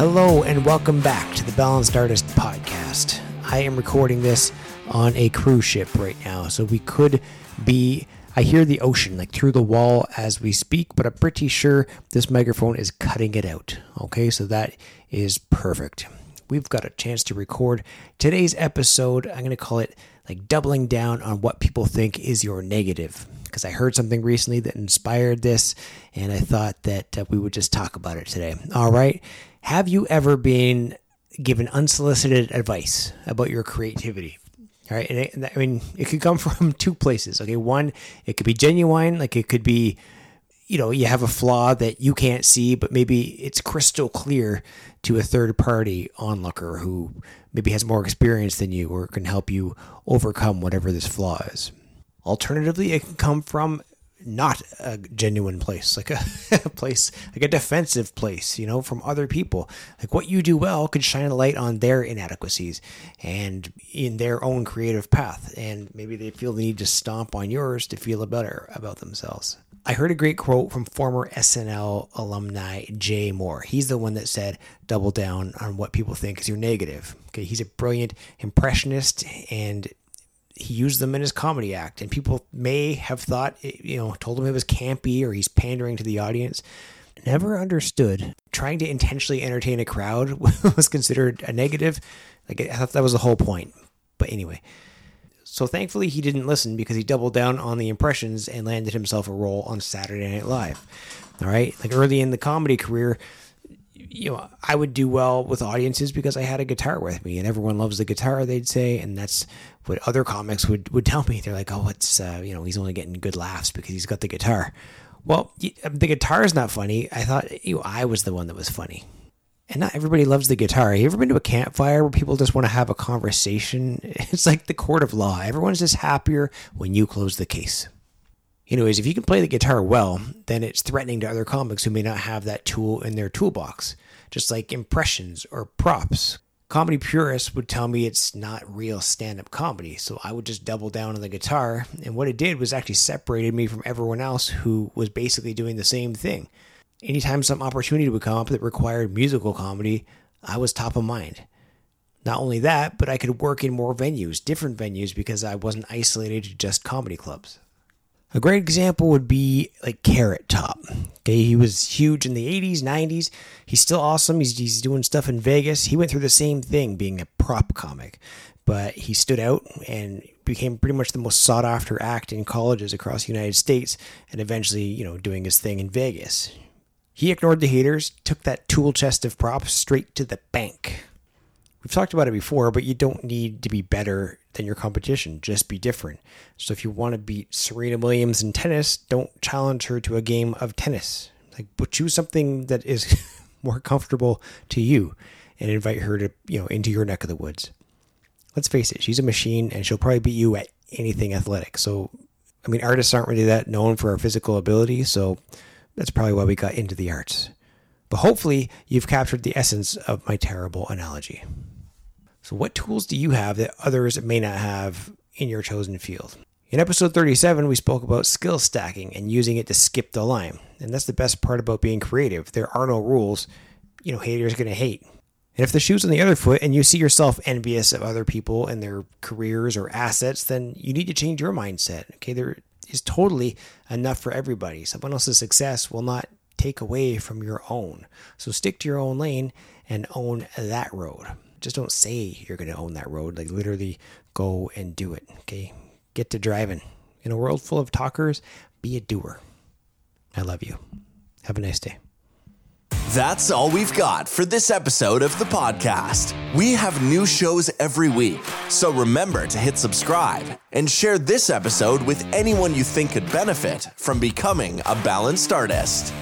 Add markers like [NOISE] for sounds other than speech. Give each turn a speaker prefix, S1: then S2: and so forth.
S1: Hello and welcome back to the Balanced Artist Podcast. I am recording this on a cruise ship right now, so we could be. I hear the ocean like through the wall as we speak, but I'm pretty sure this microphone is cutting it out. Okay, so that is perfect. We've got a chance to record today's episode. I'm going to call it like doubling down on what people think is your negative because I heard something recently that inspired this, and I thought that uh, we would just talk about it today. All right. Have you ever been given unsolicited advice about your creativity? All right. And it, I mean, it could come [LAUGHS] from two places. Okay. One, it could be genuine, like it could be, you know, you have a flaw that you can't see, but maybe it's crystal clear to a third party onlooker who maybe has more experience than you or can help you overcome whatever this flaw is. Alternatively, it can come from not a genuine place, like a, a, [LAUGHS] place, like a defensive place, you know, from other people. Like what you do well could shine a light on their inadequacies and in their own creative path. And maybe they feel the need to stomp on yours to feel better about themselves. I heard a great quote from former SNL alumni Jay Mohr. He's the one that said, double down on what people think is your negative. Okay, he's a brilliant impressionist and he used them in his comedy act, and people may have thought, eh, you know, told him it was campy or he's pandering to the audience. Never understood trying to intentionally entertain a crowd [LAUGHS] was considered a negative. Like I thought that was the whole point. But anyway, so thankfully he didn't listen because he doubled down on the impressions and landed himself a role on Saturday Night Live. All right, like early in the comedy career, you know, I would do well with audiences because I had a guitar with me, and everyone loves the guitar. They'd say, and that's what other comics would would tell me. They're like, "Oh, it's uh, you know, he's only getting good laughs because he's got the guitar." Well, the guitar is not funny. I thought you know, I was the one that was funny, and not everybody loves the guitar. Have you ever been to a campfire where people just want to have a conversation? [LAUGHS] It's like the court of law. Everyone's just happier when you close the case. Anyways, if you can play the guitar well, then it's threatening to other comics who may not have that tool in their toolbox, just like impressions or props. Comedy purists would tell me it's not real stand up comedy, so I would just double down on the guitar, and what it did was actually separated me from everyone else who was basically doing the same thing. Anytime some opportunity would come up that required musical comedy, I was top of mind. Not only that, but I could work in more venues, different venues, because I wasn't isolated to just comedy clubs. A great example would be like Carrot Top. Okay, he was huge in the 80s, 90s. He's still awesome. He's, he's doing stuff in Vegas. He went through the same thing being a prop comic, but he stood out and became pretty much the most sought after act in colleges across the United States and eventually, you know, doing his thing in Vegas. He ignored the haters, took that tool chest of props straight to the bank. We've talked about it before, but you don't need to be better than your competition. Just be different. So if you want to beat Serena Williams in tennis, don't challenge her to a game of tennis. Like, but choose something that is [LAUGHS] more comfortable to you and invite her to, you know, into your neck of the woods. Let's face it, she's a machine and she'll probably beat you at anything athletic. So, I mean, artists aren't really that known for our physical ability, so that's probably why we got into the arts. But hopefully, you've captured the essence of my terrible analogy. So, what tools do you have that others may not have in your chosen field? In episode 37, we spoke about skill stacking and using it to skip the line. And that's the best part about being creative. There are no rules. You know, haters are going to hate. And if the shoe's on the other foot and you see yourself envious of other people and their careers or assets, then you need to change your mindset. Okay, there is totally enough for everybody. Someone else's success will not take away from your own. So stick to your own lane and own that road just don't say you're going to own that road. Like literally go and do it. Okay. Get to driving. In a world full of talkers, be a doer. I love you. Have a nice day.
S2: That's all we've got for this episode of the podcast. We have new shows every week, so remember to hit subscribe and share this episode with anyone you think could benefit from becoming a balanced artist.